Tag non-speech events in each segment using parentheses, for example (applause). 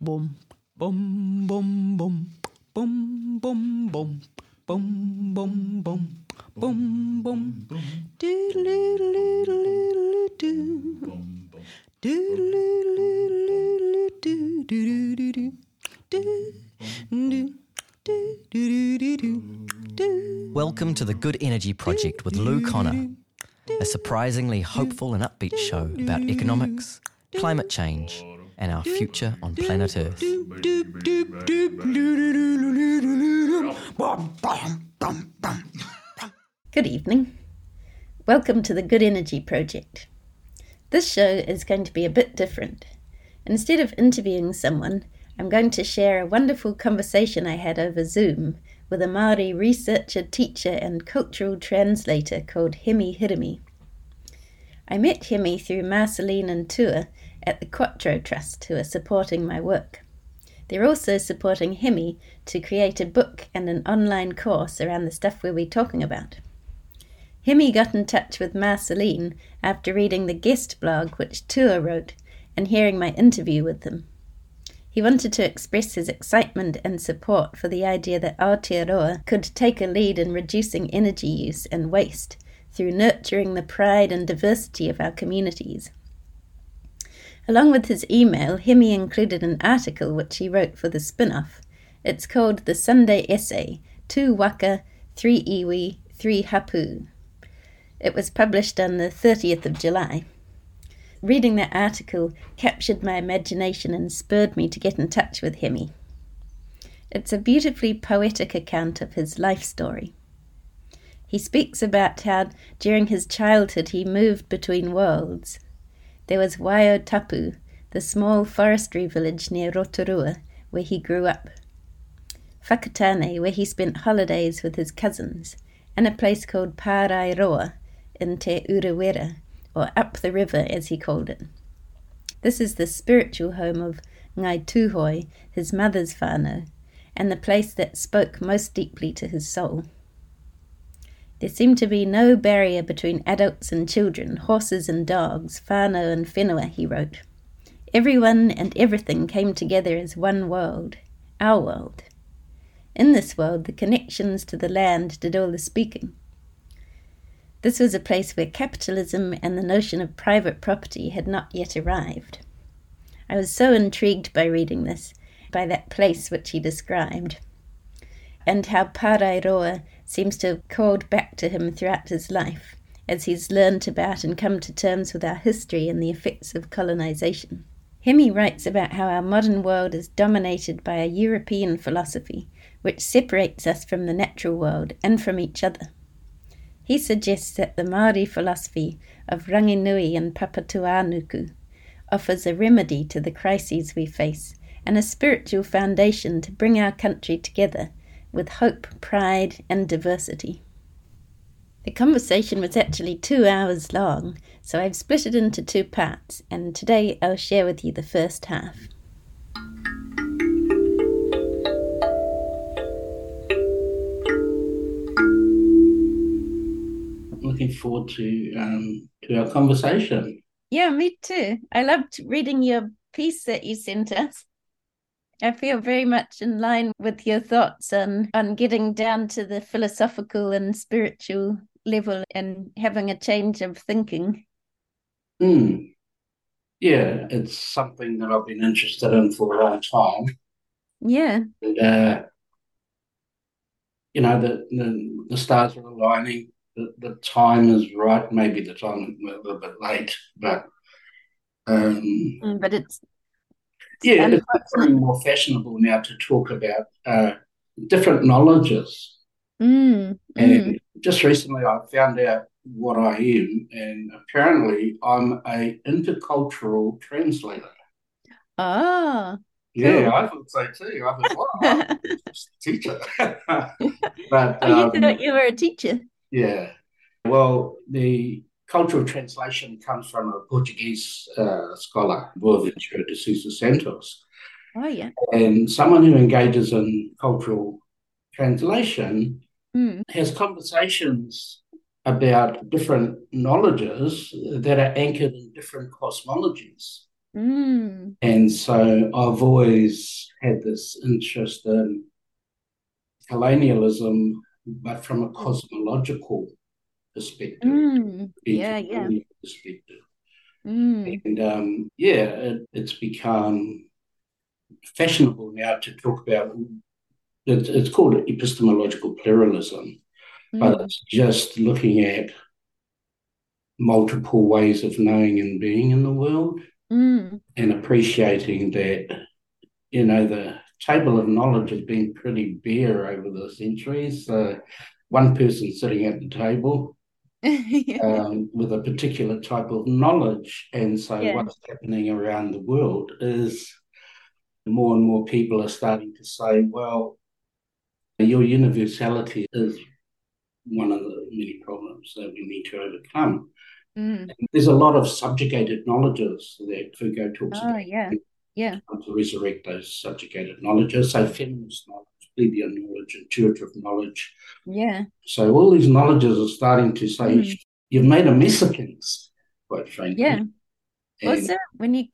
Boom, boom, boom, boom, boom, boom, boom, boom, boom, boom, boom, boom. Welcome to the Good Energy Project with Lou Connor, a surprisingly hopeful and upbeat show about economics, climate change, and our future on planet Earth. Good evening. Welcome to the Good Energy Project. This show is going to be a bit different. Instead of interviewing someone, I'm going to share a wonderful conversation I had over Zoom with a Maori researcher, teacher, and cultural translator called Hemi Hirimi. I met Hemi through Marceline and Tua at the Quatro Trust, who are supporting my work. They're also supporting Hemi to create a book and an online course around the stuff we'll be talking about. Hemi got in touch with Marceline after reading the guest blog which Tua wrote and hearing my interview with them. He wanted to express his excitement and support for the idea that Aotearoa could take a lead in reducing energy use and waste through nurturing the pride and diversity of our communities. Along with his email, Hemi included an article which he wrote for the Spinoff. It's called The Sunday Essay Two Waka, Three Iwi, Three Hapu. It was published on the 30th of July. Reading that article captured my imagination and spurred me to get in touch with Hemi. It's a beautifully poetic account of his life story. He speaks about how during his childhood he moved between worlds. There was Waiotapu, the small forestry village near Rotorua, where he grew up. Whakatane, where he spent holidays with his cousins, and a place called Parairoa in Te Urewera, or up the river as he called it. This is the spiritual home of Ngai Tuhoe, his mother's whānau, and the place that spoke most deeply to his soul. There seemed to be no barrier between adults and children, horses and dogs, whānau and whenua, he wrote. Everyone and everything came together as one world, our world. In this world, the connections to the land did all the speaking. This was a place where capitalism and the notion of private property had not yet arrived. I was so intrigued by reading this, by that place which he described, and how Parairoa seems to have called back to him throughout his life as he's learned about and come to terms with our history and the effects of colonization. Hemi writes about how our modern world is dominated by a European philosophy which separates us from the natural world and from each other. He suggests that the Maori philosophy of Ranginui and Papatuanuku offers a remedy to the crises we face and a spiritual foundation to bring our country together with hope, pride, and diversity. The conversation was actually two hours long, so I've split it into two parts, and today I'll share with you the first half. looking forward to um, to our conversation. Yeah, me too. I loved reading your piece that you sent us. I feel very much in line with your thoughts on on getting down to the philosophical and spiritual level and having a change of thinking. Mm. Yeah, it's something that I've been interested in for a long time. Yeah. And, uh, you know, the, the the stars are aligning. The, the time is right. Maybe the time is a little bit late, but um, Mm, But it's yeah, And- it's becoming more fashionable now to talk about uh, different knowledges. mm, mm. And just recently, I found out what I am, and apparently, I'm a intercultural translator. Ah, Yeah, Cool. I thought so too. I thought, wow, I'm (laughs) just a teacher. (laughs) but oh, you um, thought you were a teacher. yeah, well, the cultural translation comes from a Portuguese uh, scholar, Boaventura de Sousa Santos. Oh, yeah. And someone who engages in cultural translation Mm, has conversations about different knowledges that are anchored in different cosmologies. Mm. And so I've always had this interest in colonialism, but from a cosmological perspective. Mm. Yeah, yeah. Perspective. Mm. And um, yeah, it, it's become fashionable now to talk about it, it's called epistemological pluralism, Mm. but it's just looking at multiple ways of knowing and being in the world Mm. and appreciating that, you know, the table of knowledge has been pretty bare over the centuries. So one person sitting at the table um, (laughs) with a particular type of knowledge. And so Yeah. what's happening around the world is more and more people are starting to say, well, your universality is one of the many problems that we need to overcome. Mm. There's a lot of subjugated knowledges that Foucault talks Oh, about. yeah. Yeah. To resurrect those subjugated knowledges. So feminist knowledge, plebeian knowledge, intuitive knowledge. Yeah. So all these knowledges are starting to say, Mm. you've made a mess of things, quite frankly. Yeah. And- Also, when you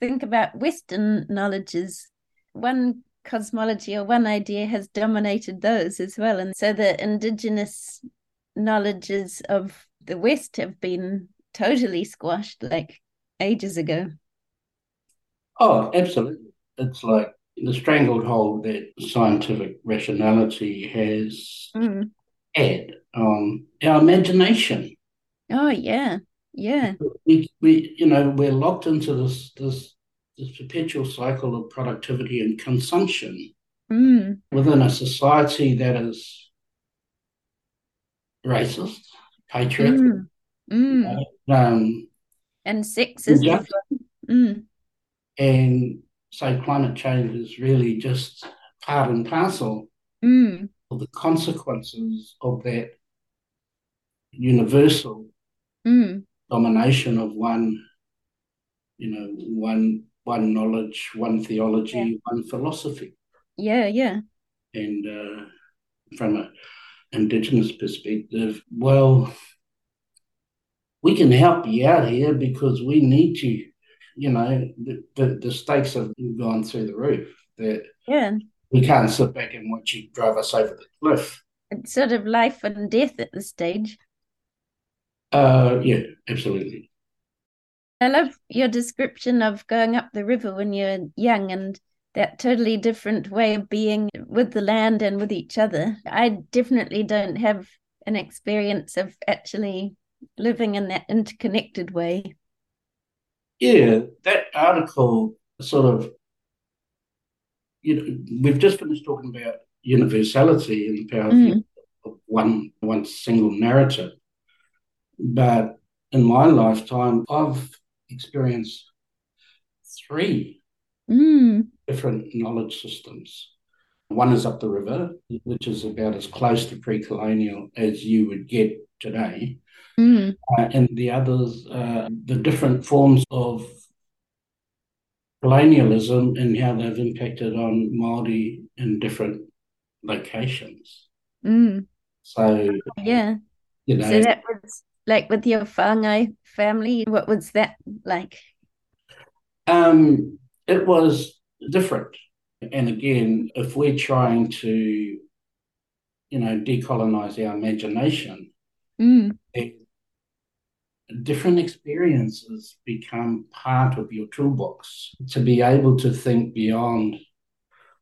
think about Western knowledges, one cosmology or one idea has dominated those as well. And so the indigenous knowledges of the West have been totally squashed like ages ago. Oh, absolutely. It's like the stranglehold that scientific rationality has Mm. had on our imagination. Oh, yeah. Yeah. We, we, you know, we're locked into this this this perpetual cycle of productivity and consumption Mm. within a society that is racist, patriarchal, Mm. Mm. um, And sexism. Yeah. Mm. and so climate change is really just part and parcel Mm. of the consequences of that universal Mm. domination of one, you know, one one knowledge, one theology, Yeah. one philosophy, Yeah, yeah. and uh, from a indigenous perspective, well, we can help you out here because we need to. You know, the, the, the stakes have gone through the roof. That Yeah. we can't sit back and watch you drive us over the cliff. It's sort of life and death at this stage. Uh, yeah, absolutely. I love your description of going up the river when you're young and that totally different way of being with the land and with each other. I definitely don't have an experience of actually living in that interconnected way. Yeah, that article sort of, you know, we've just finished talking about universality and the power Mm. of one one single narrative. But in my lifetime, I've experienced three Mm. different knowledge systems. One is up the river, which is about as close to pre-colonial as you would get today. Mm. Uh, and the others, uh, the different forms of colonialism and how they've impacted on Māori in different locations. Mm. So, Yeah. you know, So that was like with your whāngai family. What was that like? um, it was different. And again, if we're trying to, you know, decolonize our imagination, Mm. then different experiences become part of your toolbox to be able to think beyond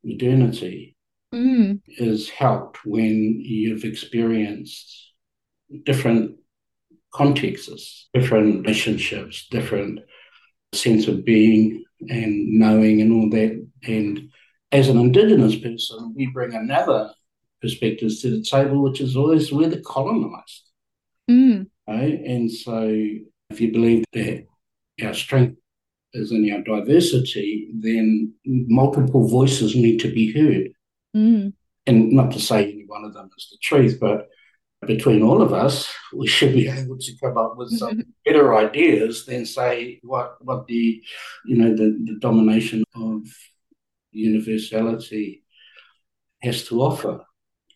modernity Mm. is helped when you've experienced different contexts, different relationships, different sense of being and knowing and all that. And as an Indigenous person, we bring another perspective to the table, which is always we're the colonized. Mm. Right? And so if you believe that our strength is in our diversity, then multiple voices need to be heard. Mm. And not to say any one of them is the truth, but between all of us, we should be able to come up with some (laughs) better ideas than say what what the you know the, the domination of universality has to offer.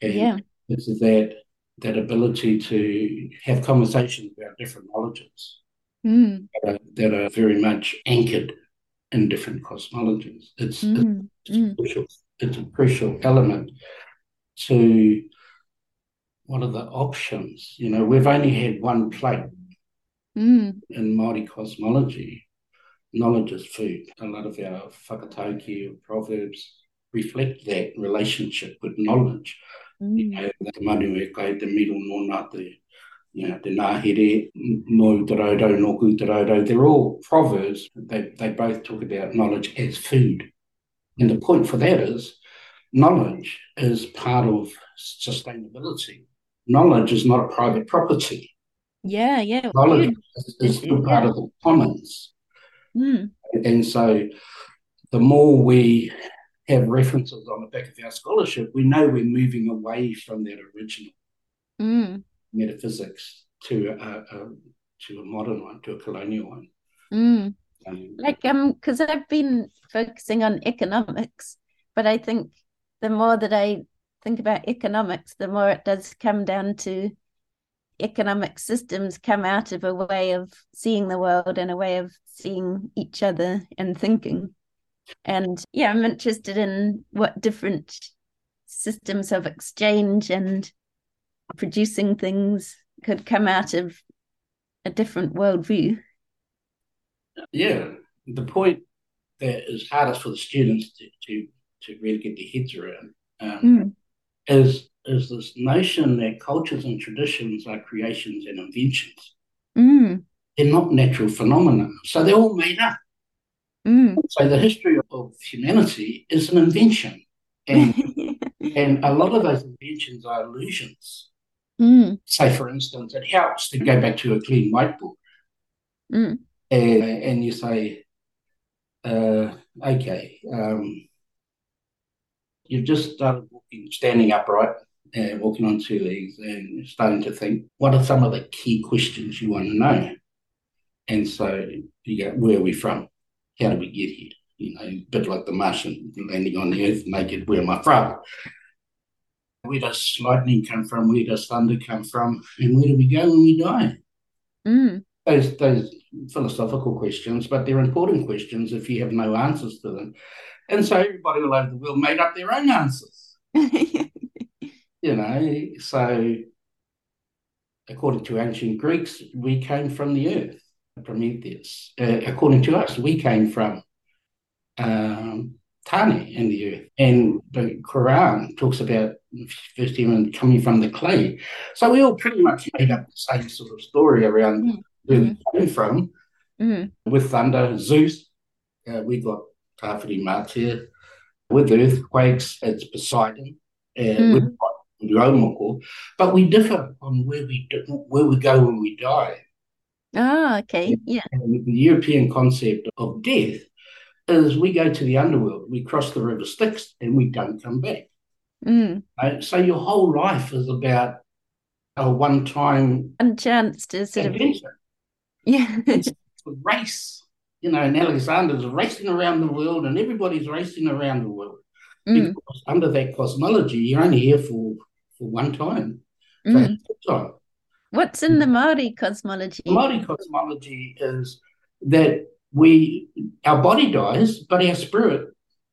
And Yeah. it's that that ability to have conversations about different knowledges Mm. that are, that are very much anchored in different cosmologies. It's, Mm, it's, mm. crucial, it's a crucial element to what are the options. You know, we've only had one plate Mm, in Māori cosmology. Knowledge is food. A lot of our whakatauki or proverbs reflect that relationship with knowledge. Mm, the manu e kai te miru nōna te, you know, te nāhere, no te raudo, noku te raudo. They're all proverbs. They, they both talk about knowledge as food. And the point for that is knowledge is part of sustainability. Knowledge is not a private property. yeah, yeah. Knowledge is, is still part of the commons. Mm, And so the more we have references on the back of our scholarship, we know we're moving away from that original mm, metaphysics to a, a to a modern one, to a colonial one. mm. Um, Like, um, because I've been focusing on economics, but I think the more that I think about economics, the more it does come down to economic systems come out of a way of seeing the world and a way of seeing each other and thinking. And yeah, I'm interested in what different systems of exchange and producing things could come out of a different worldview. yeah, the point that is hardest for the students to to, to really get their heads around um, Mm, is is this notion that cultures and traditions are creations and inventions. mm, They're not natural phenomena, so they're all made up. Mm. So the history of humanity is an invention, and (laughs) and a lot of those inventions are illusions. mm, Say, for instance, it helps to go back to a clean whiteboard, mm, and, and you say, uh, okay, um, you've just started walking, standing upright, uh, walking on two legs, and starting to think, what are some of the key questions you want to know? And so you go, where are we from? How did we get here? You know, a bit like the Martian landing on the Earth naked, where am I from? Where does lightning come from? Where does thunder come from? And where do we go when we die? mm. Those those philosophical questions, but they're important questions if you have no answers to them. And so everybody all over the world made up their own answers. (laughs) You know, so according to ancient Greeks, we came from the earth, Prometheus. Uh, according to us, we came from um, Tane in the earth. And the Quran talks about first human coming from the clay. So we all pretty much made up the same sort of story around Mm. where we came from. Mm, With thunder, Zeus, uh, we got Tawhiri Mātea. With earthquakes, it's Poseidon. Uh, Mm. We've got Raumoko. But we differ on where we where we go when we die. Oh, okay. Yeah. And the European concept of death is we go to the underworld, we cross the river Styx, and we don't come back. Mm. So your whole life is about a one-time One chance to sort of, adventure. yeah. It's a race, you know. And Alexander's racing around the world, and everybody's racing around the world Mm, because under that cosmology, you're only here for for one time. So mm. time. What's in the Maori cosmology? Māori cosmology is that we our body dies, but our spirit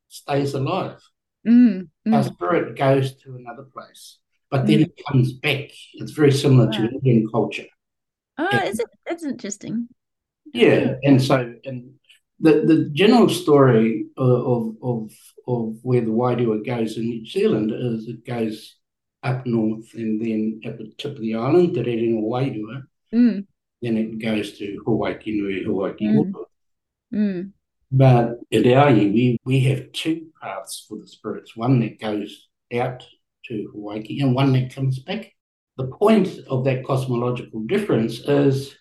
stays alive. Mm, Our mm. spirit goes to another place, but then it comes back. It's very similar to Indian culture. Oh, is it? That's interesting. Yeah, and so and the the general story of of of, of where the Wairua goes in New Zealand is it goes up north and then at the tip of the island, Te Rerenga Wairua, Mm, then it goes to Hawaii Nui, Hawaii Mm. Mm, But at Aoyi, we, we have two paths for the spirits. One that goes out to Hawaii and one that comes back. The point of that cosmological difference is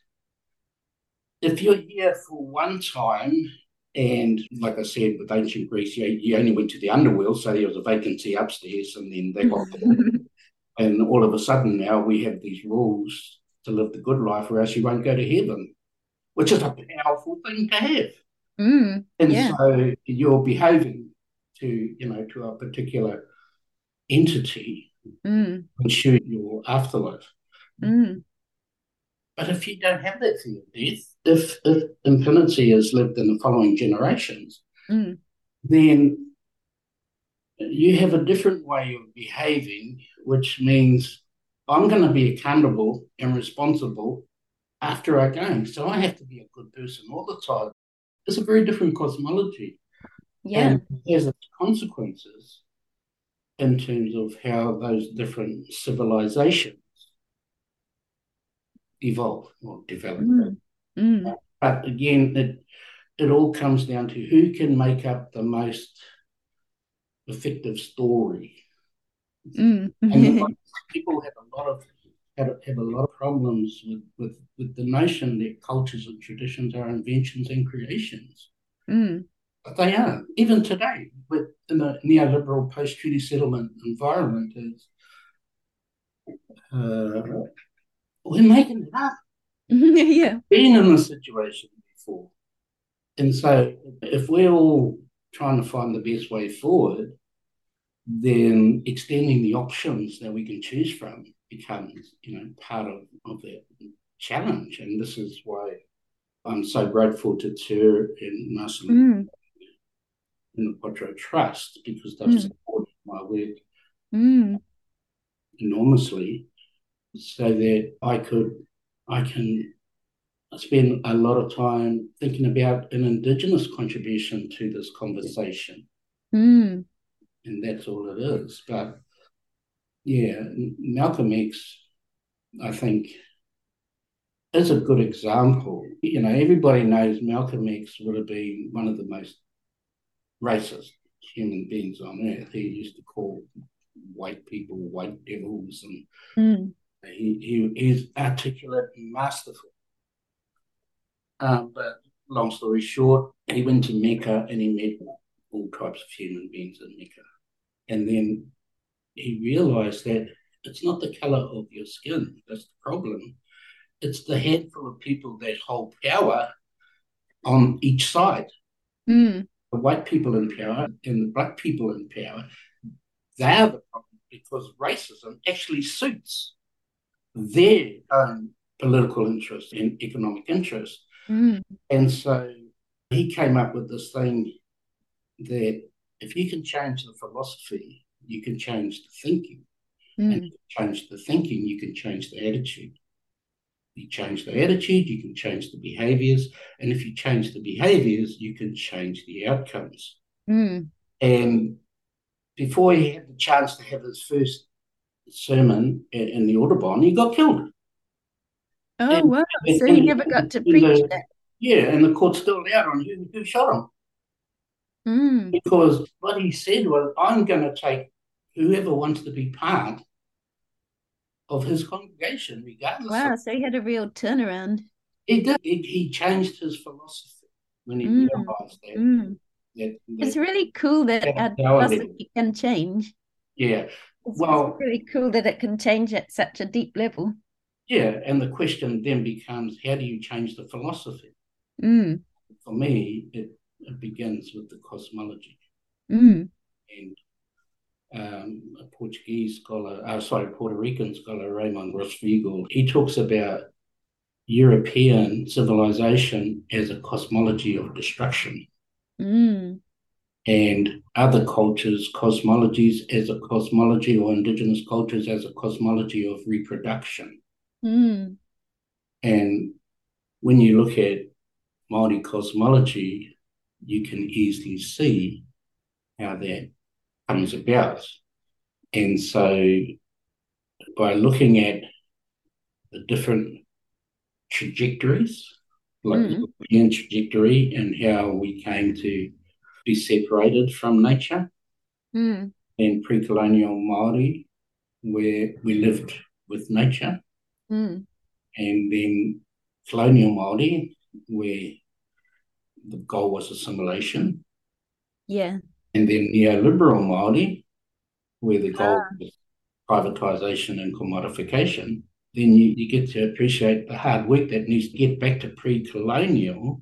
if you're here for one time, and like I said, with ancient Greece, you, you only went to the underworld, so there was a vacancy upstairs, and then they got (laughs) and all of a sudden now we have these rules to live the good life, or else you won't go to heaven, which is a powerful thing to have. mm. And Yeah. so you're behaving to, you know, to a particular entity Mm, ensure your afterlife. mm. But if you don't have that fear of death, if, if infinity is lived in the following generations, Mm. then you have a different way of behaving, which means I'm going to be accountable and responsible after I go. So I have to be a good person all the time. It's a very different cosmology. Yeah. And it has its consequences in terms of how those different civilizations evolve or develop. Mm. Mm. But again, it it all comes down to who can make up the most effective story. Mm. And (laughs) people have a lot of have, have a lot of problems with, with, with the notion that cultures and traditions are inventions and creations. mm. But they are, even today, with in a neoliberal post-treaty settlement environment, is uh, we're making it up. (laughs) yeah. Been in this situation before. And so if we're all trying to find the best way forward, then extending the options that we can choose from becomes, you know, part of, of that challenge. And this is why I'm so grateful to Ter and Marcel Mm. in the Quatro Trust because they've Mm. supported my work Mm. enormously so that I could I can spend a lot of time thinking about an indigenous contribution to this conversation Mm. and that's all it is but yeah Malcolm X I think is a good example you know everybody knows Malcolm X would have been one of the most racist human beings on earth he used to call white people white devils and Mm. he, he he's articulate and masterful. Um, but long story short, he went to Mecca and he met all types of human beings in Mecca. And then he realized that it's not the color of your skin that's the problem. It's the handful of people that hold power on each side. Mm. The white people in power and the black people in power, they're the problem because racism actually suits their own political interests and economic interest. Mm. And so he came up with this thing that if you can change the philosophy, you can change the thinking. And Mm. if you change the thinking, you can change the attitude. You change the attitude, you can change the behaviors. And if you change the behaviors, you can change the outcomes. Mm. And before he had the chance to have his first sermon in the Audubon, he got killed. Oh And- wow! and- So he never got to preach the- that. Yeah, and the court still out on who, who shot him Mm. because what he said was, I'm going to take whoever wants to be part of his congregation, regardless. Wow! So he had a real turnaround. he did. He, he changed his philosophy when he Mm. realized that. Mm. that, It's that really cool that Yeah, our philosophy can change. yeah, it's Well- really cool that it can change at such a deep level. Yeah. And the question then becomes, how do you change the philosophy? Mm. For me, it, it begins with the cosmology. Mm. and um, a Portuguese scholar, uh, sorry, Puerto Rican scholar, Ramón Grosfoguel, he talks about European civilization as a cosmology of destruction Mm. and other cultures, cosmologies as a cosmology or indigenous cultures as a cosmology of reproduction. Mm. And when you look at Māori cosmology, you can easily see how that comes about. And so by looking at the different trajectories, like the Mm. European trajectory and how we came to be separated from nature, Mm. and pre-colonial Māori, where we lived with nature, Mm. and then colonial Māori, where the goal was assimilation, Yeah. and then neoliberal Māori, where the goal Ah. was privatisation and commodification, then you, you get to appreciate the hard work that needs to get back to pre-colonial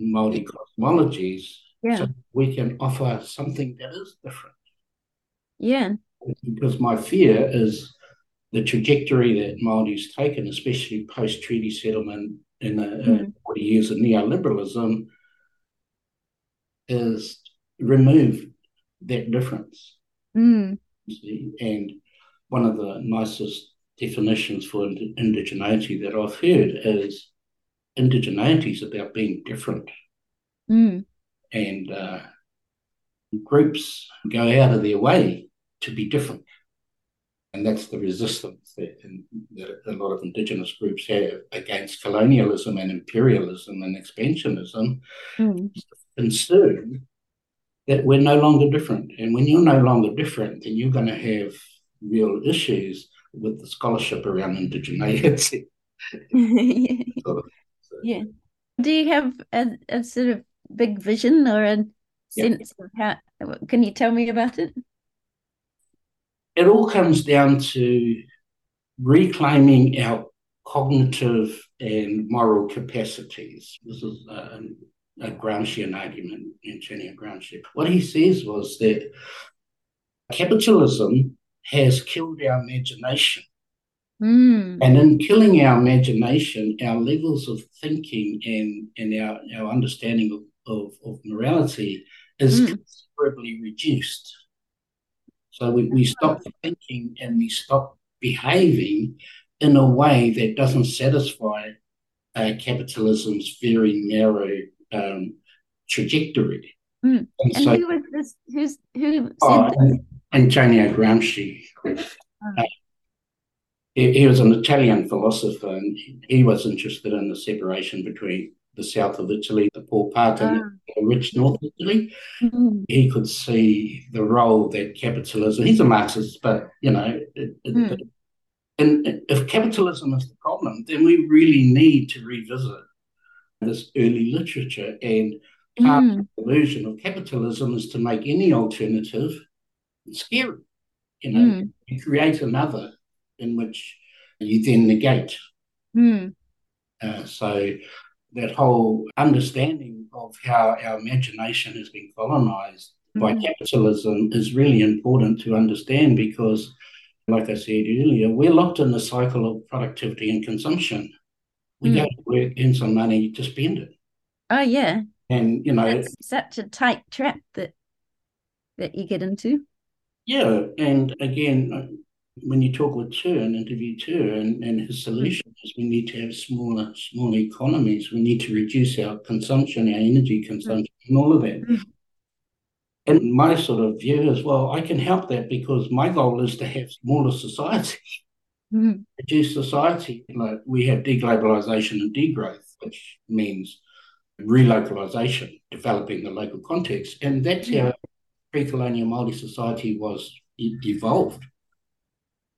Māori cosmologies Yeah. so we can offer something that is different. Yeah. Because my fear is the trajectory that Māori's taken, especially post treaty settlement in the mm. 40 years of neoliberalism, is remove that difference. Mm. And one of the nicest definitions for indigeneity that I've heard is indigeneity is about being different. Mm. And uh, groups go out of their way to be different. And that's the resistance that, that a lot of Indigenous groups have against colonialism and imperialism and expansionism. Mm. Concern that we're no longer different. And when you're no longer different, then you're going to have real issues with the scholarship around indigeneity. (laughs) yeah. so. yeah. Do you have a, a sort of big vision or a sense of how? Can you tell me about it? It all comes down to reclaiming our cognitive and moral capacities. This is a, a Gramscian argument, Antonio Gramsci. What he says was that capitalism has killed our imagination. Mm. And in killing our imagination, our levels of thinking and, and our, our understanding of, of, of morality is mm. considerably reduced. So we, we stop thinking and we stop behaving in a way that doesn't satisfy uh, capitalism's very narrow um, trajectory. Mm. And, and so, who was this? Who's who? Oh, Antonio Gramsci. Oh. Uh, he, he, was an Italian philosopher, and he was interested in the separation between the south of Italy, the poor part, and oh. the rich north of Italy. Mm. He could see the role that capitalism. He's a Marxist, but you know, it, mm. it, and if capitalism is the problem, then we really need to revisit this early literature and part mm. of the illusion of capitalism is to make any alternative scary. You know, mm. you create another in which you then negate. Mm. Uh, so that whole understanding of how our imagination has been colonized mm. by capitalism is really important to understand because, like I said earlier, we're locked in the cycle of productivity and consumption. We mm. go to work, earn some money to spend it. Oh yeah. And you know, it's such a tight trap that that you get into. Yeah, and again, when you talk with Tu and interview Tu, and, and his solution is we need to have smaller, smaller economies. We need to reduce our consumption, our energy consumption, and all of that. Mm. And my sort of view is, well, I can help that because my goal is to have smaller society, (laughs) mm. reduce society. Like we have deglobalization and degrowth, which means relocalization, developing the local context, and that's how pre-colonial Māori society was evolved.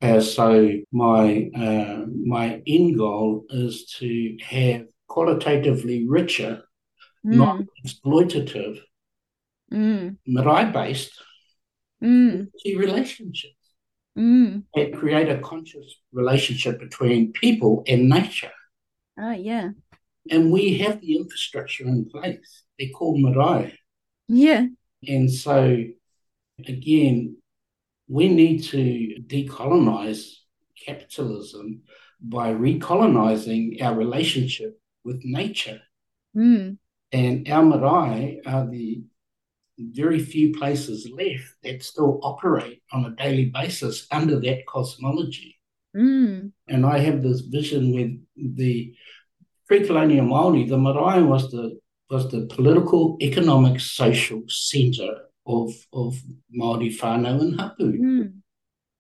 Uh, so my uh, my end goal is to have qualitatively richer, mm. non-exploitative, mm. marae-based mm. relationships mm. and create a conscious relationship between people and nature. Oh, yeah. And we have the infrastructure in place. They're called marae. Yeah. And so, again, we need to decolonize capitalism by recolonizing our relationship with nature. Mm. And our marae are the very few places left that still operate on a daily basis under that cosmology. Mm. And I have this vision with the pre-colonial Maori, the marae was the was the political, economic, social centre of of Maori whānau and hapu. Mm.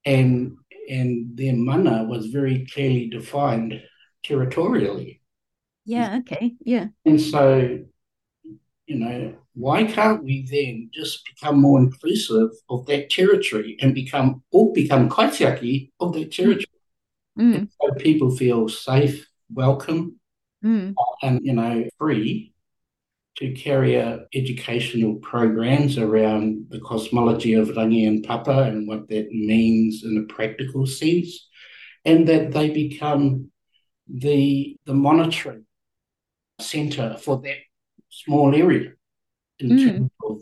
And and their mana was very clearly defined territorially. Yeah, okay. Yeah. And so, you know, why can't we then just become more inclusive of that territory and become all become kaitiaki of that territory? Mm. So people feel safe, welcome, mm. and you know, free to carry out educational programs around the cosmology of Rangi and Papa and what that means in a practical sense, and that they become the the monitoring centre for that small area in mm. terms of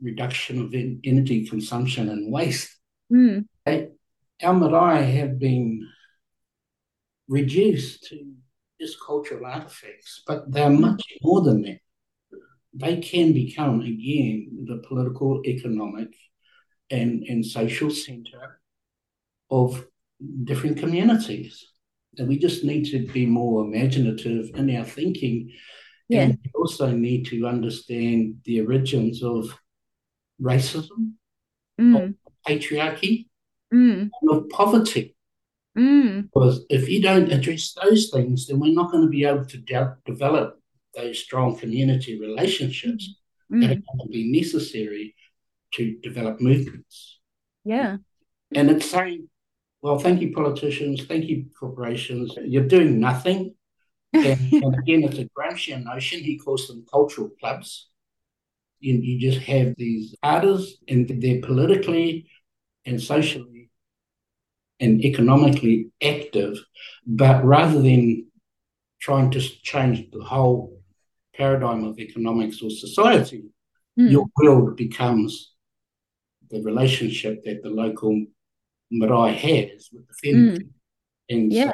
reduction of energy consumption and waste. Mm. They, our marae have been reduced to just cultural artifacts, but they're much more than that. They can become, again, the political, economic, and, and social centre of different communities. And we just need to be more imaginative in our thinking. Yeah. And we also need to understand the origins of racism, Mm. patriarchy, Mm. and of poverty. Mm. Because if you don't address those things, then we're not going to be able to de- develop those strong community relationships that are Mm. going to be necessary to develop movements. Yeah. And it's saying, well, thank you, politicians, thank you, corporations, you're doing nothing. (laughs) And, and again, it's a Gramscian notion. He calls them cultural clubs. You, you just have these artists, and they're politically and socially and economically active, but rather than trying to change the whole paradigm of economics or society, Mm. your world becomes the relationship that the local marae has with the whenua. And Yeah.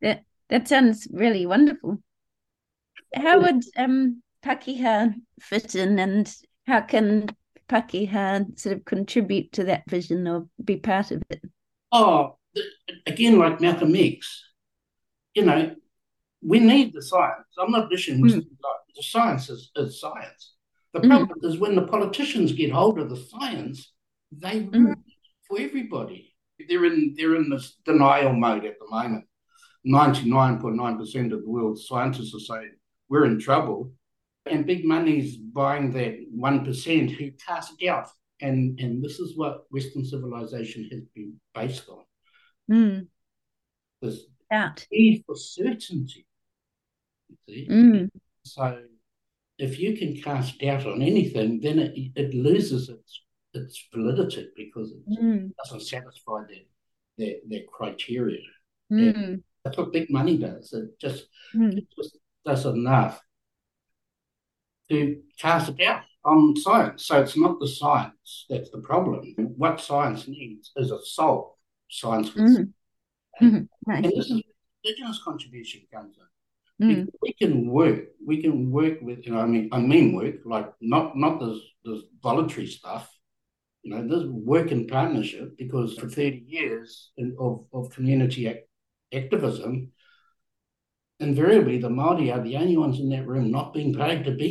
so That sounds really wonderful. How would um, Pakeha fit in, and how can Pakeha sort of contribute to that vision or be part of it? Oh, again, like Malcolm X, you know, we need the science. I'm not wishing Mm. The science is, is science. The Mm. problem is when the politicians get hold of the science, they Mm. ruin it for everybody. They're in they're in this denial mode at the moment. Ninety nine point nine percent of the world's scientists are saying we're in trouble, and big money's buying that one percent who cast doubt. And and this is what Western civilization has been based on. Mm. This Out. need for certainty. You see? Mm. So if you can cast doubt on anything, then it, it loses its its validity because it Mm. doesn't satisfy that that, that criteria. Mm. That's what big money does. It just Mm. it just does enough to cast doubt on science. So it's not the science that's the problem. What science needs is a soul. Science Mm. Mhm. And this is Indigenous contribution comes in. Mm. we can work. We can work with, you know, I mean, I mean work, like not not this this voluntary stuff. You know, this work in partnership because for thirty years in, of of community ac- activism, invariably the Maori are the only ones in that room not being paid to be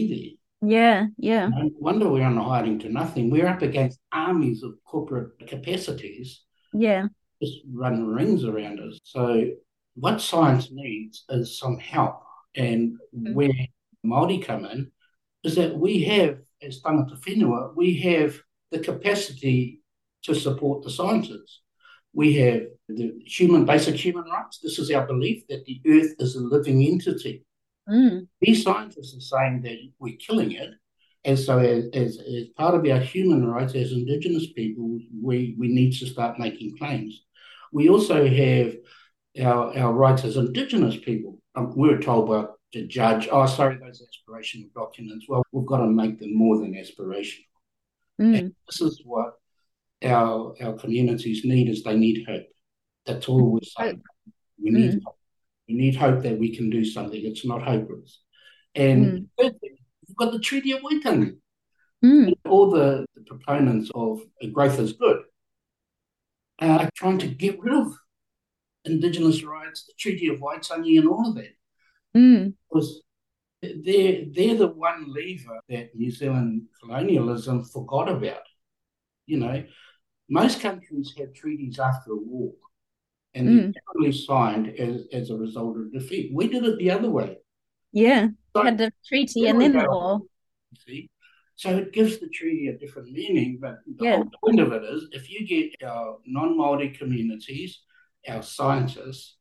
there. Yeah. Yeah. No wonder we're on hiding to nothing. We're up against armies of corporate capacities Yeah. just run rings around us. So what science needs is some help. And Mm. where Māori come in is that we have, as tangata whenua, we have the capacity to support the sciences. We have the human basic human rights. This is our belief that the earth is a living entity. Mm. These scientists are saying that we're killing it. And so, as, as, as part of our human rights as Indigenous people, we, we need to start making claims. We also have our, our rights as Indigenous people. Um, we were told by the judge, oh, sorry, those aspirational documents. Well, we've got to make them more than aspirational. Mm. This is what our, our communities need is they need hope. That's all we're saying. We need Mm. hope. We need hope that we can do something. It's not hopeless. And Mm. thirdly, we've got the Treaty of Waitangi. Mm. All the, the proponents of growth is good are trying to get rid of Indigenous rights, the Treaty of Waitangi, and all of that. Mm. Because they're, they're the one lever that New Zealand colonialism forgot about. You know, most countries have treaties after a war, and they're Mm. generally signed as, as a result of defeat. We did it the other way. Yeah. So- Had the treaty and then the war. See? So it gives the treaty a different meaning, but the Yeah. whole point of it is if you get our non Māori communities, our scientists,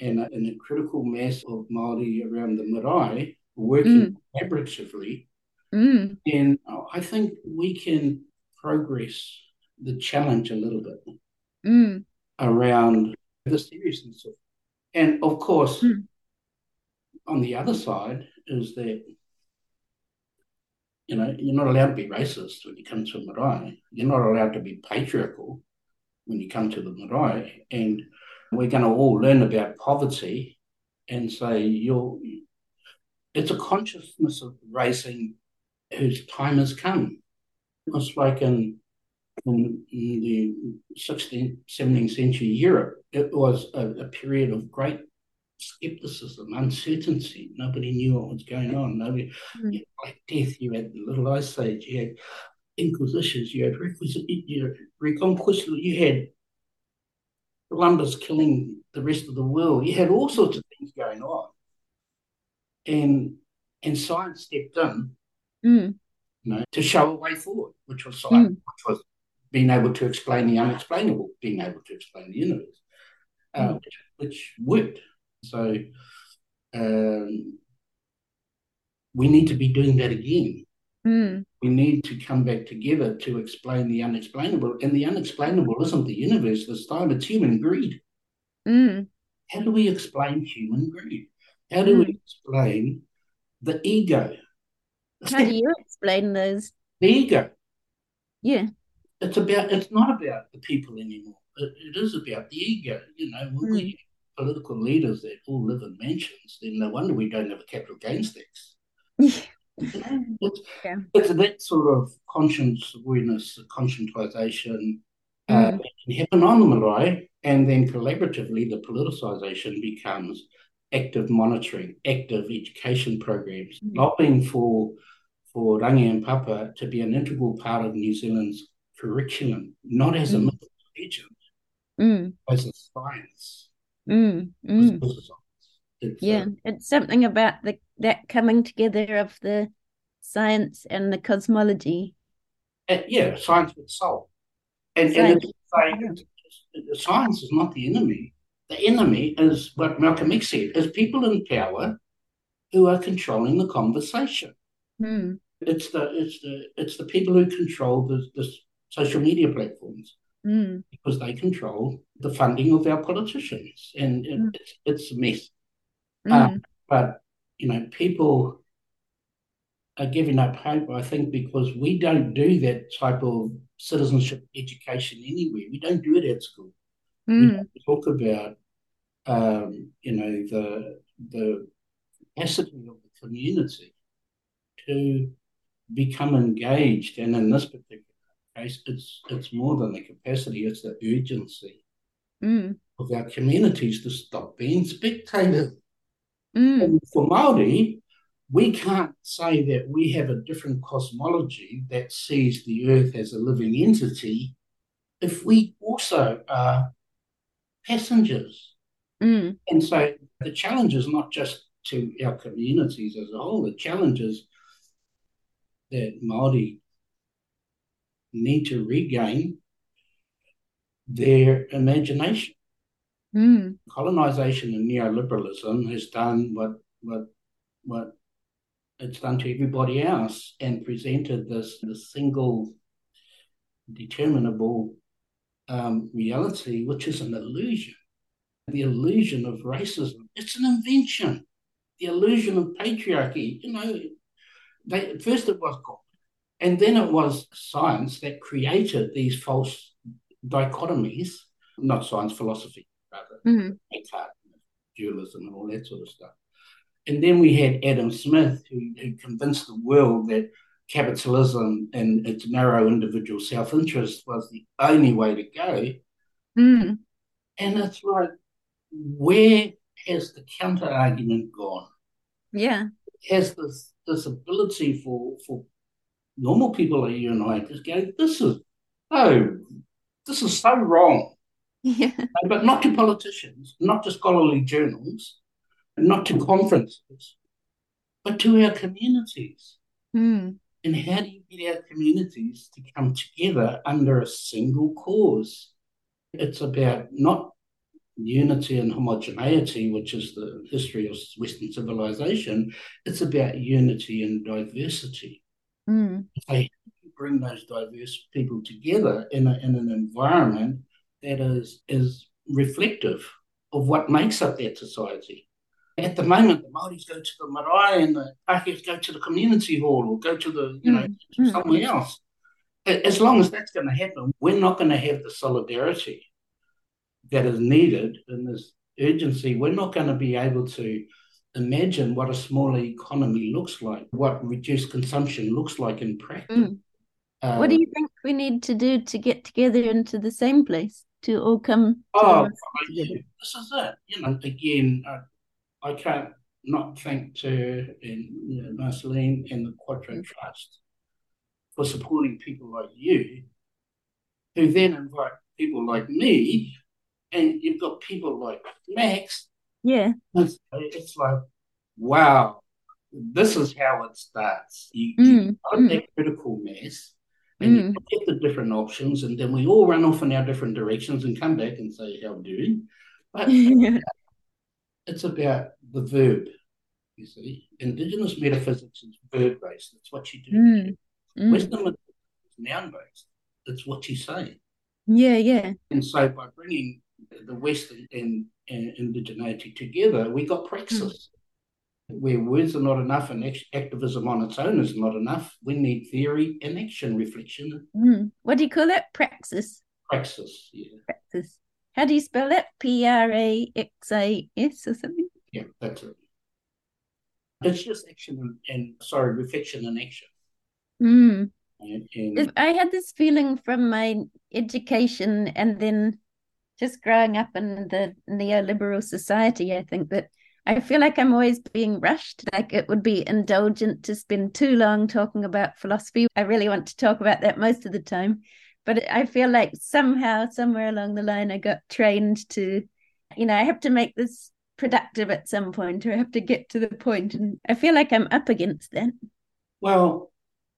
and a, and a critical mass of Māori around the marae working collaboratively, Mm. then I think we can progress the challenge a little bit Mm. around the seriousness of And of course, Mm. on the other side is that you know you're not allowed to be racist when you come to a marae. You're not allowed to be patriarchal. when you come to the marae, and we're going to all learn about poverty and say you're. It's a consciousness of racing whose time has come. It's like in, in, the 16th, 17th century Europe, it was a, a period of great skepticism, uncertainty. Nobody knew what was going on. Nobody, mm. you had Black Death, you had the Little Ice Age, you had inquisitions, you had requisite, you had reconquest, you had Columbus killing the rest of the world. You had all sorts of things going on, and and science stepped in, mm. you know, to show a way forward, which was science, mm. which was being able to explain the unexplainable, being able to explain the universe, uh, mm. which, which worked. So um, we need to be doing that again. Mm. We need to come back together to explain the unexplainable. And the unexplainable isn't the universe this time, it's human greed. Mm. How do we explain human greed? How do mm. we explain the ego? How do you explain those? The ego. Yeah. It's about it's not about the people anymore. it, it is about the ego. You know, when we mm political leaders that all live in mansions, then no wonder we don't have a capital gains tax. (laughs) it's, it's that sort of conscience awareness, conscientization mm. uh, can happen on the marae, and then collaboratively the politicization becomes active monitoring, active education programs, mm. lobbying for for Rangi and Papa to be an integral part of New Zealand's curriculum, not as mm. a myth legend, mm. as a science. Mm, mm. It's, yeah, uh, it's something about the that coming together of the science and the cosmology. Uh, yeah, science with soul, and science. and it's science is not the enemy. The enemy is what Malcolm X said: is people in power who are controlling the conversation. Mm. It's the it's the it's the people who control the, the social media platforms mm. because they control the funding of our politicians, and mm. it's, it's a mess. Mm. Uh, but you know, people are giving up hope. I think because we don't do that type of citizenship education anywhere. We don't do it at school. We mm. talk about um, you know the the capacity of the community to become engaged, and in this particular case, it's it's more than the capacity; it's the urgency mm. of our communities to stop being spectators. Mm. And for Maori, we can't say that we have a different cosmology that sees the Earth as a living entity if we also are passengers. Mm. And so the challenge is not just to our communities as a whole, the challenge is that Maori need to regain their imagination. Mm. Colonization and neoliberalism has done what what what it's done to everybody else and presented this, this single determinable um, reality, which is an illusion. The illusion of racism. It's an invention. The illusion of patriarchy. You know, they, first it was God and then it was science that created these false dichotomies, not science, philosophy, mm-hmm. Dualism, and all that sort of stuff. And then we had Adam Smith, who, who convinced the world that capitalism and its narrow individual self interest was the only way to go. Mm. And it's like, where has the counter argument gone? Yeah. Has this this ability for for normal people like you and I just go, this is oh, this is so wrong. Yeah. But not to politicians, not to scholarly journals, not to conferences, but to our communities. Mm. And how do you get our communities to come together under a single cause? It's about not unity and homogeneity, which is the history of Western civilization. It's about unity and diversity. Mm. They bring those diverse people together in, a, in an environment that is is reflective of what makes up that society. At the moment, the Maoris go to the marae and the Pakeha go to the community hall or go to the, you know, mm. somewhere else. as long as that's going to happen, we're not going to have the solidarity that is needed in this urgency. We're not going to be able to imagine what a smaller economy looks like, what reduced consumption looks like in practice. Mm. Uh, what do you think we need to do to get together into the same place Tur all come? oh, this is it. You know, again, uh, I can't not thank to and you know, Marceline and the Quatro Trust for supporting people like you, who then invite people like me, and you've got people like Max. Yeah. It's, it's like, wow, this is how it starts. You, mm. you mm. that critical mass and mm. you get the different options, and then we all run off in our different directions and come back and say, How do But (laughs) it's about the verb, you see. Indigenous metaphysics is verb based, it's what you do. Mm. Mm. Western is noun based, it's what you say. Yeah, yeah. And so by bringing the Western and, and indigeneity together, we got praxis. Where words are not enough and activism on its own is not enough, we need theory and action reflection. Mm. What do you call that? Praxis. Praxis, yeah. Praxis. How do you spell that? P R A X A S or something? Yeah, that's it. It's just action and, and sorry, reflection and action. Mm. And, and I had this feeling from my education and then just growing up in the neoliberal society, I think that I feel like I'm always being rushed. Like it would be indulgent to spend too long talking about philosophy. I really want to talk about that most of the time. But I feel like somehow, somewhere along the line, I got trained to, you know, I have to make this productive at some point or I have to get to the point. And I feel like I'm up against that. Well,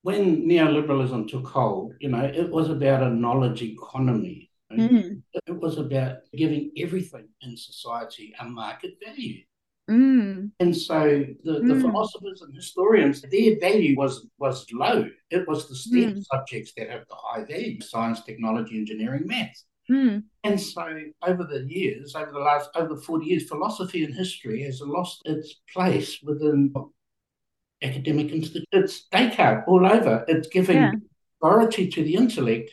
when neoliberalism took hold, you know, it was about a knowledge economy. Mm. It was about giving everything in society a market value. Mm. And so the, the mm. philosophers and historians, their value was was low. It was the STEM mm. subjects that have the high value science, technology, engineering, maths. Mm. And so over the years, over the last over 40 years, philosophy and history has lost its place within academic institutes. It's Descartes all over. It's giving yeah. priority to the intellect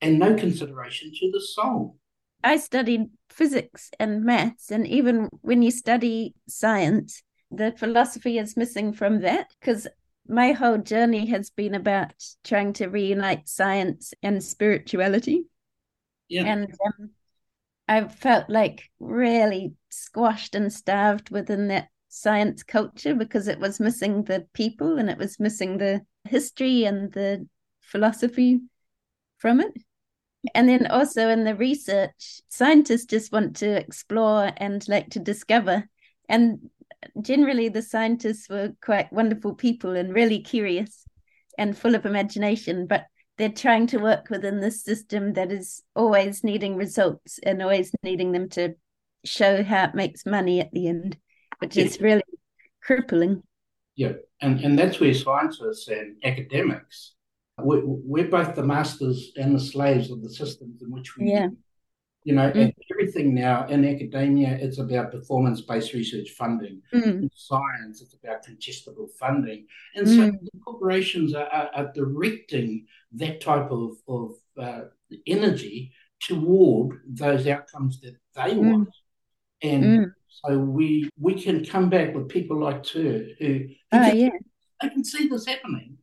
and no consideration to the soul. I studied physics and maths, and even when you study science, the philosophy is missing from that because my whole journey has been about trying to reunite science and spirituality. Yeah. And um, I felt like really squashed and starved within that science culture because it was missing the people and it was missing the history and the philosophy from it. And then also in the research, scientists just want to explore and like to discover. And generally, the scientists were quite wonderful people and really curious and full of imagination. But they're trying to work within this system that is always needing results and always needing them to show how it makes money at the end which yeah. is really crippling. Yeah, and, and that's where scientists and academics, we're, we're both the masters and the slaves of the systems in which we yeah. You know, mm. everything now in academia, it's about performance based research funding. Mm. In science, it's about contestable funding. And so mm. corporations are, are, are, directing that type of, of uh, energy toward those outcomes that they mm. want. And mm. So we we can come back with people like Tur who, who oh, can, yeah. they can see this happening.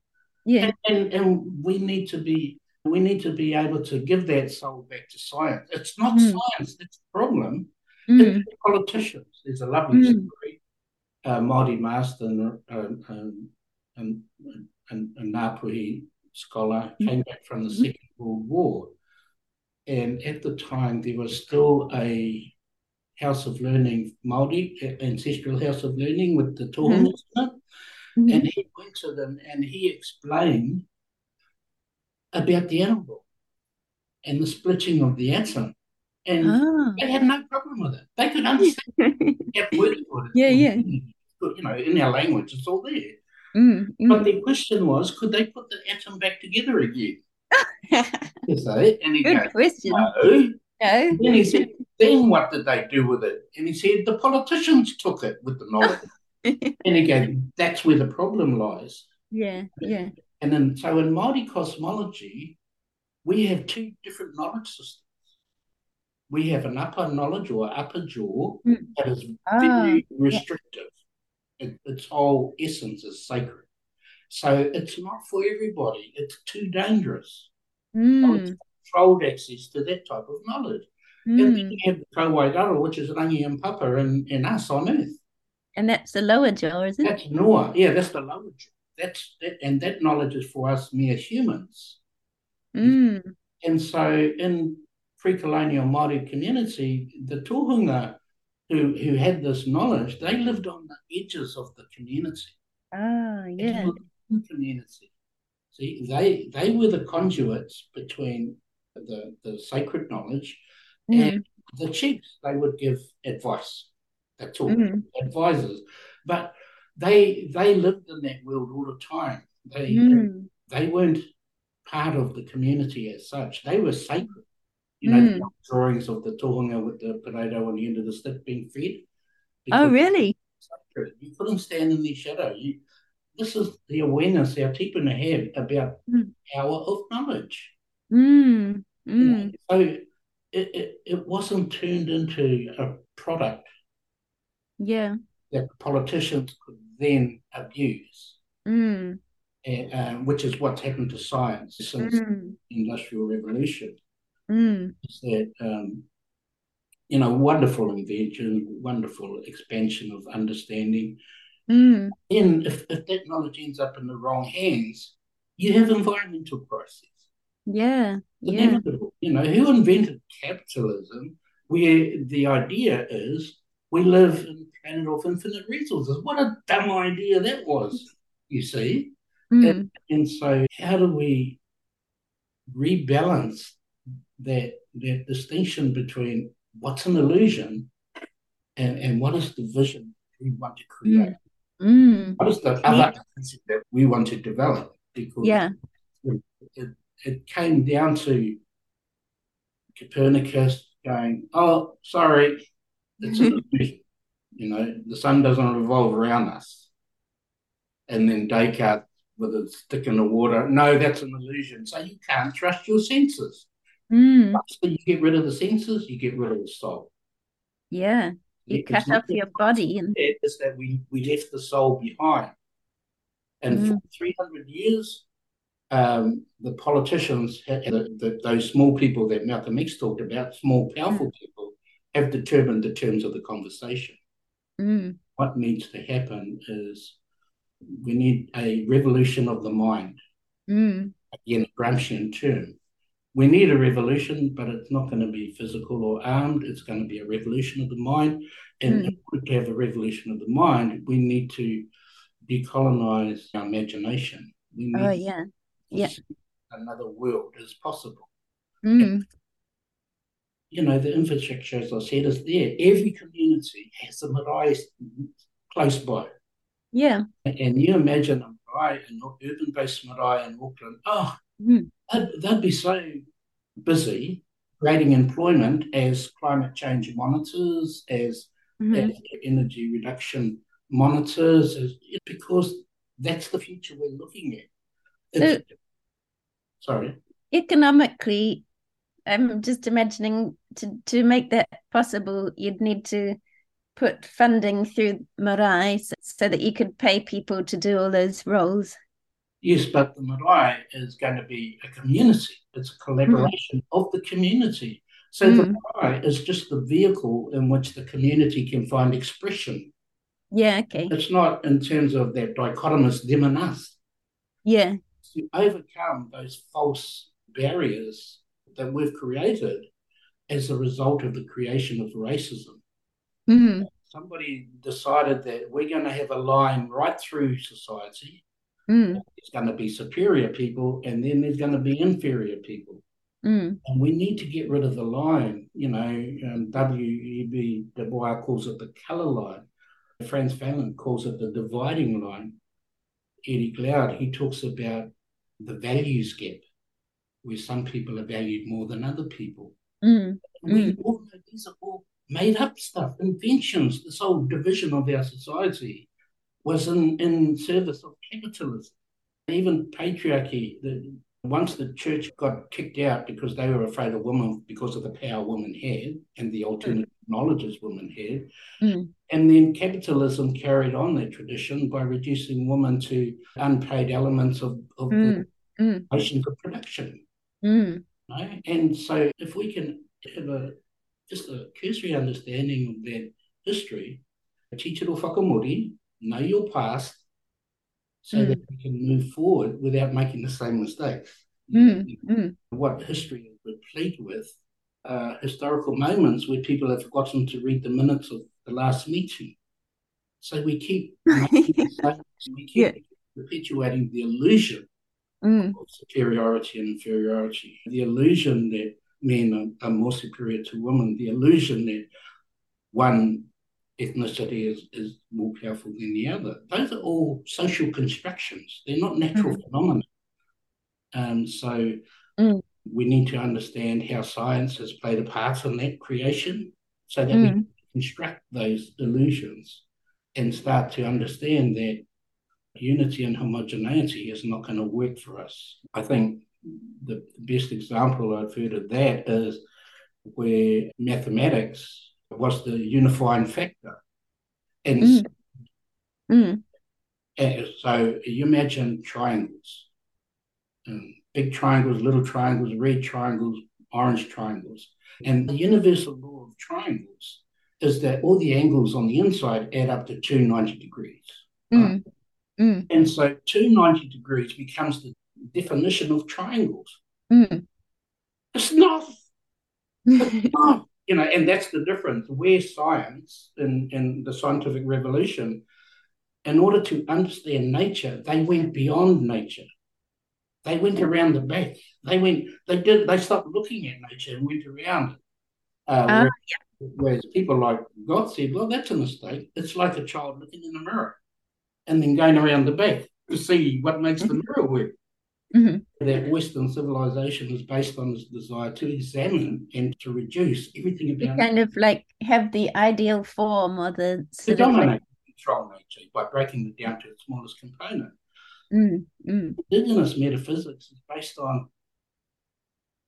Yeah. And, and, and we need to be we need to be able to give that soul back to science. It's not mm. science that's the problem. Mm. It's politicians. There's a lovely mm. story. Uh, Māori master and, and, and, and, and Ngāpuhi scholar mm. came back from the mm-hmm. Second World War. And at the time, there was still a House of Learning, Māori, Ancestral House of Learning with the tohungas mm-hmm. and he went to them and he explained about the animal and the splitting of the atom. And ah. they had no problem with it. They could understand have words for it. Yeah, yeah. You know, in our language, it's all there. Mm, mm. But the question was, could they put the atom back together again? (laughs) say, and he Good goes, question. No. No. And he said, then what did they do with it? And he said, the politicians took it with the (laughs) knowledge. (laughs) and again, that's where the problem lies. Yeah, yeah. And then, so in Māori cosmology, we have two different knowledge systems. We have an upper knowledge or upper jaw Mm. that is Ah, very restrictive. It, its whole essence is sacred. So it's not for everybody. It's too dangerous. Mm, Controlled access to that type of knowledge. And then mm. you have the Kauwae raro, which is Rangi and Papa and, and us on earth. And that's the lower jaw, isn't it? That's Noah. Yeah, that's the lower jaw. That's that, and that knowledge is for us mere humans. Mm, And so in pre-colonial Māori community, the tohunga who, who had this knowledge, they lived on the edges of the community. ah, yeah. the community. See, they they were the conduits between the, the sacred knowledge Mm, and the chiefs. They would give advice. That's all. mm, Advisors. But they they lived in that world all the time. They mm, they weren't part of the community as such. They were sacred. You know, Mm. the drawings of the tohunga with the potato on the end of the stick being fed. Oh, really? You couldn't stand in their shadow. You, this is the awareness our tipuna have about Mm. power of knowledge. Mm, You know, mm, So it, it, it wasn't turned into a product yeah. that politicians could then abuse. Mm, and, um, which is what's happened to science since mm, the Industrial Revolution. mm, Is that um, you know wonderful invention, wonderful expansion of understanding. mm, And if, if that knowledge ends up in the wrong hands, you have environmental crises. yeah. Yeah. inevitable. You know who invented capitalism, where the idea is we live in a planet of infinite resources. What a dumb idea that was. You see. Mm, And so, how do we rebalance that that distinction between what's an illusion and, and what is the vision we want to create? mm, What is the other concept that we want to develop? Because yeah. it, it came down to Copernicus going, "Oh, sorry, it's an illusion. You know, the sun doesn't revolve around us." And then Descartes with a stick in the water, no, that's an illusion. So you can't trust your senses. Mm, So you get rid of the senses, you get rid of the soul. yeah. You cut off your body and It's that we, we left the soul behind. And Mm. for 300 years, um, the politicians, had, the, the, those small people that Malcolm X talked about, small, powerful people, have determined the terms of the conversation. mm, What needs to happen is we need a revolution of the mind. mm, Again, a Gramscian term. We need a revolution, but it's not going to be physical or armed. It's going to be a revolution of the mind. And in order to have a revolution of the mind, we need to decolonize our imagination. We need oh yeah. yeah. another world is possible. Mm, You know, the infrastructure, as I said, is there. Every community has a marae close by. yeah. And you imagine a marae, an urban-based marae in Auckland, oh, Mm. they'd, they'd be so busy creating employment as climate change monitors, as, mhm. energy reduction monitors, as, because that's the future we're looking at. It's, sorry. Economically, I'm just imagining to to make that possible, you'd need to put funding through Marae so, so that you could pay people to do all those roles. Yes, but the marae is going to be a community. It's a collaboration of the community. So the Mm. marae is just the vehicle in which the community can find expression. Yeah, okay. It's not in terms of that dichotomous them and us. Yeah. To overcome those false barriers that we've created as a result of the creation of racism. Mm. Somebody decided that we're going to have a line right through society. Mm. There's going to be superior people, and then there's going to be inferior people. Mm. And we need to get rid of the line. You know, um, W.E.B. Du Bois calls it the colour line. Frantz Fanon calls it the dividing line. Eddie Glaude, he talks about the values gap, where some people are valued more than other people. Mm. We all know these are all made up stuff, inventions. This whole division of our society was in, in service of capitalism. Even patriarchy, the, Once the church got kicked out because they were afraid of women because of the power women had and the alternative knowledges women had. Mm. And then capitalism carried on that tradition by reducing women to unpaid elements of, of Mm. the Mm. of production. Mm. Right? And so if we can have a just a cursory understanding of that history, teach it all whakamori, know your past, so Mm. that we can move forward without making the same mistakes. Mm. Mm. What history is replete with uh, historical moments where people have forgotten to read the minutes of the last meeting. So we keep (laughs) we keep Yeah. perpetuating the illusion Mm. of superiority and inferiority, the illusion that men are, are more superior to women, the illusion that one ethnicity is, is more powerful than the other. Those are all social constructions. They're not natural phenomena. Um, so Mm. we need to understand how science has played a part in that creation so that we Mm. can construct those illusions and start to understand that unity and homogeneity is not going to work for us. I think the best example I've heard of that is where mathematics was the unifying factor. And Mm. Mm. uh, so you imagine triangles, um, big triangles, little triangles, red triangles, orange triangles. And the universal law of triangles is that all the angles on the inside add up to 290 degrees. Mm. Mm. And so 290 degrees becomes the definition of triangles. Mm. It's not, (laughs) it's not you know, and that's the difference. Where science and, in the scientific revolution, in order to understand nature, they went beyond nature. They went around the back. They went, they did, they stopped looking at nature and went around it. Uh, Ah, whereas, whereas people like God said, well, that's a mistake. It's like a child looking in a mirror and then going around the back to see what makes the mirror work. Mhm. That Western civilization is based on this desire to examine and to reduce everything You about kind of like have the ideal form or the to dominate control nature by breaking it down to its smallest component. mm, mm, Indigenous metaphysics is based on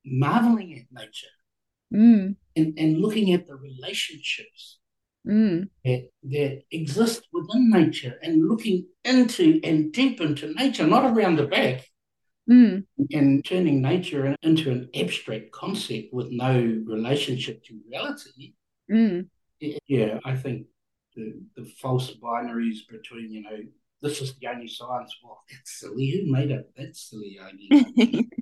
marveling at nature mm, and, and looking at the relationships mm, that, that exist within nature and looking into and deep into nature, not around the back, mm, and turning nature into an abstract concept with no relationship to reality. mm, Yeah, I think the, the false binaries between, you know, this is the only science. Well, that's silly. Who made up that silly idea? (laughs)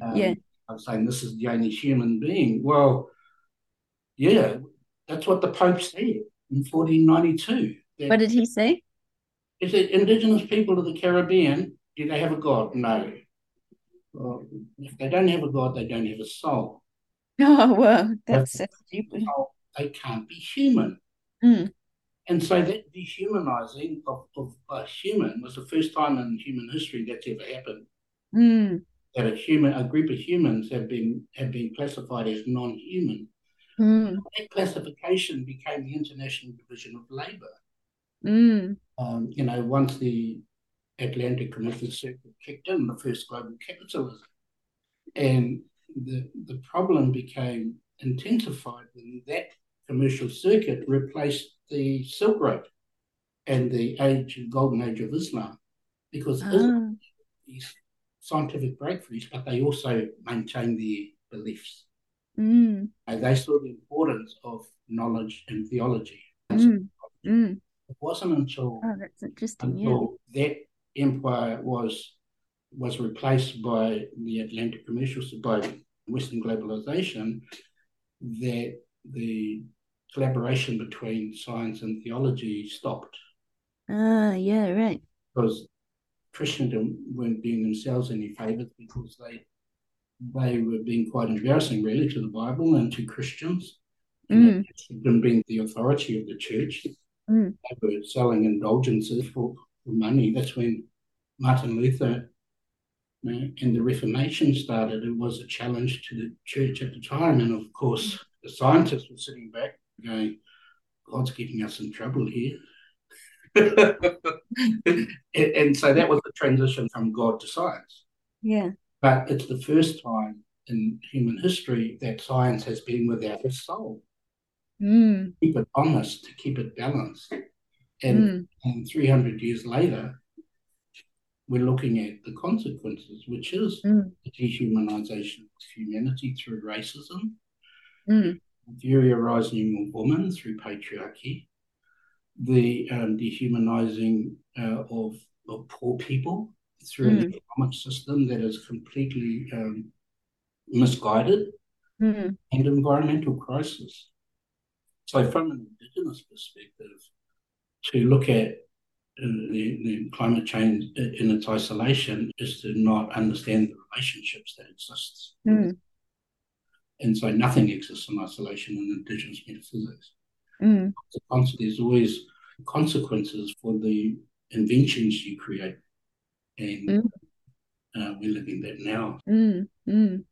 Um, yeah, I'm saying this is the only human being. Well, yeah, that's what the Pope said in 1492. What did he say? He said, indigenous people of the Caribbean? Do they have a God? No. Well, if they don't have a God, they don't have a soul. (laughs) Oh, well, that's so stupid. Soul, They can't be human. Mm, And so that dehumanizing of, of a human was the first time in human history that's ever happened. mm, That a human, a group of humans have been have been classified as non-human. Mm, That classification became the International Division of Labour. mm, Um, you know, once the Atlantic Commercial Circuit kicked in, the first global capitalism, and the the problem became intensified when that commercial circuit replaced the Silk Road and the age, golden age of Islam, because Islam ah, these scientific breakthroughs, but they also maintained their beliefs. Mm, they saw the importance of knowledge and theology. mm, mm. It wasn't until Oh, that's interesting. Yeah. that empire was was replaced by the Atlantic commercial by Western globalization that the collaboration between science and theology stopped Ah, yeah, right. because Christendom weren't doing themselves any favors because they they were being quite embarrassing really to the Bible and to Christians. Mm. Them being the authority of the church, Mm. they were selling indulgences for, for money. That's when Martin Luther you know, and the Reformation started. It was a challenge to the church at the time, and of course, the scientists were sitting back going, "God's getting us in trouble here." (laughs) and, and so that was the transition from God to science. Yeah. But it's the first time in human history that science has been without a soul. Mm. Keep it honest, to keep it balanced. And, Mm. and 300 years later, we're looking at the consequences, which is Mm. the dehumanization of humanity through racism, Mm. of women through patriarchy, the um, dehumanizing uh, of, of poor people through an Mm. economic system that is completely um, misguided, Mm. and environmental crisis. So, from an Indigenous perspective, to look at uh, the, the climate change in its isolation is to not understand the relationships that exist. Mm. And so nothing exists in isolation in Indigenous metaphysics. Mm. There's always consequences for the inventions you create. And Mm. uh, we're living that now. Mm. Mm.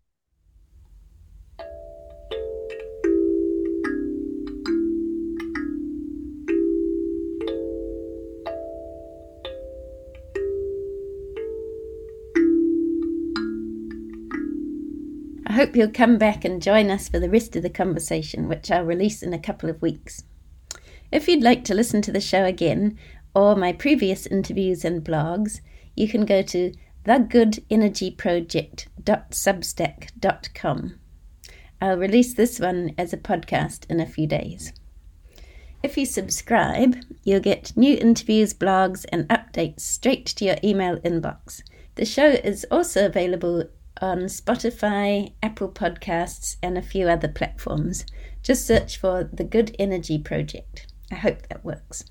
I hope you'll come back and join us for the rest of the conversation, which I'll release in a couple of weeks. If you'd like to listen to the show again, or my previous interviews and blogs, you can go to thegoodenergyproject.substack.com. I'll release this one as a podcast in a few days. If you subscribe, you'll get new interviews, blogs, and updates straight to your email inbox. The show is also available on Spotify, Apple Podcasts, and a few other platforms. Just search for The Good Energy Project. I hope that works.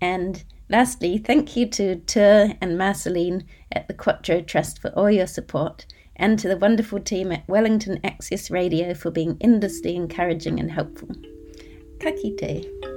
And lastly, thank you to Tur and Marceline at the Quatro Trust for all your support, and to the wonderful team at Wellington Access Radio for being endlessly encouraging and helpful. Ka kite.